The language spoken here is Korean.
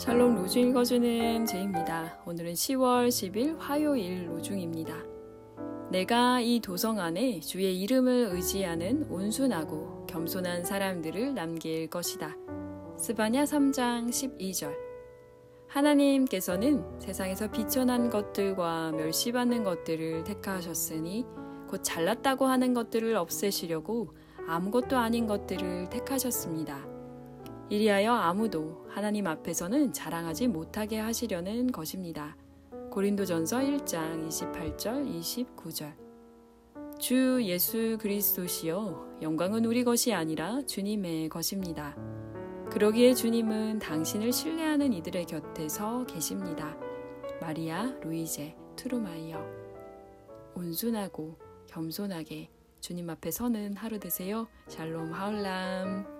샬롬 로주 읽어주는 제입니다. 오늘은 10월 10일 화요일 로중입니다. 내가 이 도성 안에 주의 이름을 의지하는 온순하고 겸손한 사람들을 남길 것이다. 스바냐 3장 12절 하나님께서는 세상에서 비천한 것들과 멸시받는 것들을 택하셨으니 곧 잘났다고 하는 것들을 없애시려고 아무것도 아닌 것들을 택하셨습니다. 이리하여 아무도 하나님 앞에서는 자랑하지 못하게 하시려는 것입니다. 고린도전서 1장 28절 29절 주 예수 그리스도시여 영광은 우리 것이 아니라 주님의 것입니다. 그러기에 주님은 당신을 신뢰하는 이들의 곁에서 계십니다. 마리아 루이제 트루마이어 온순하고 겸손하게 주님 앞에 서는 하루 되세요. 샬롬 하울람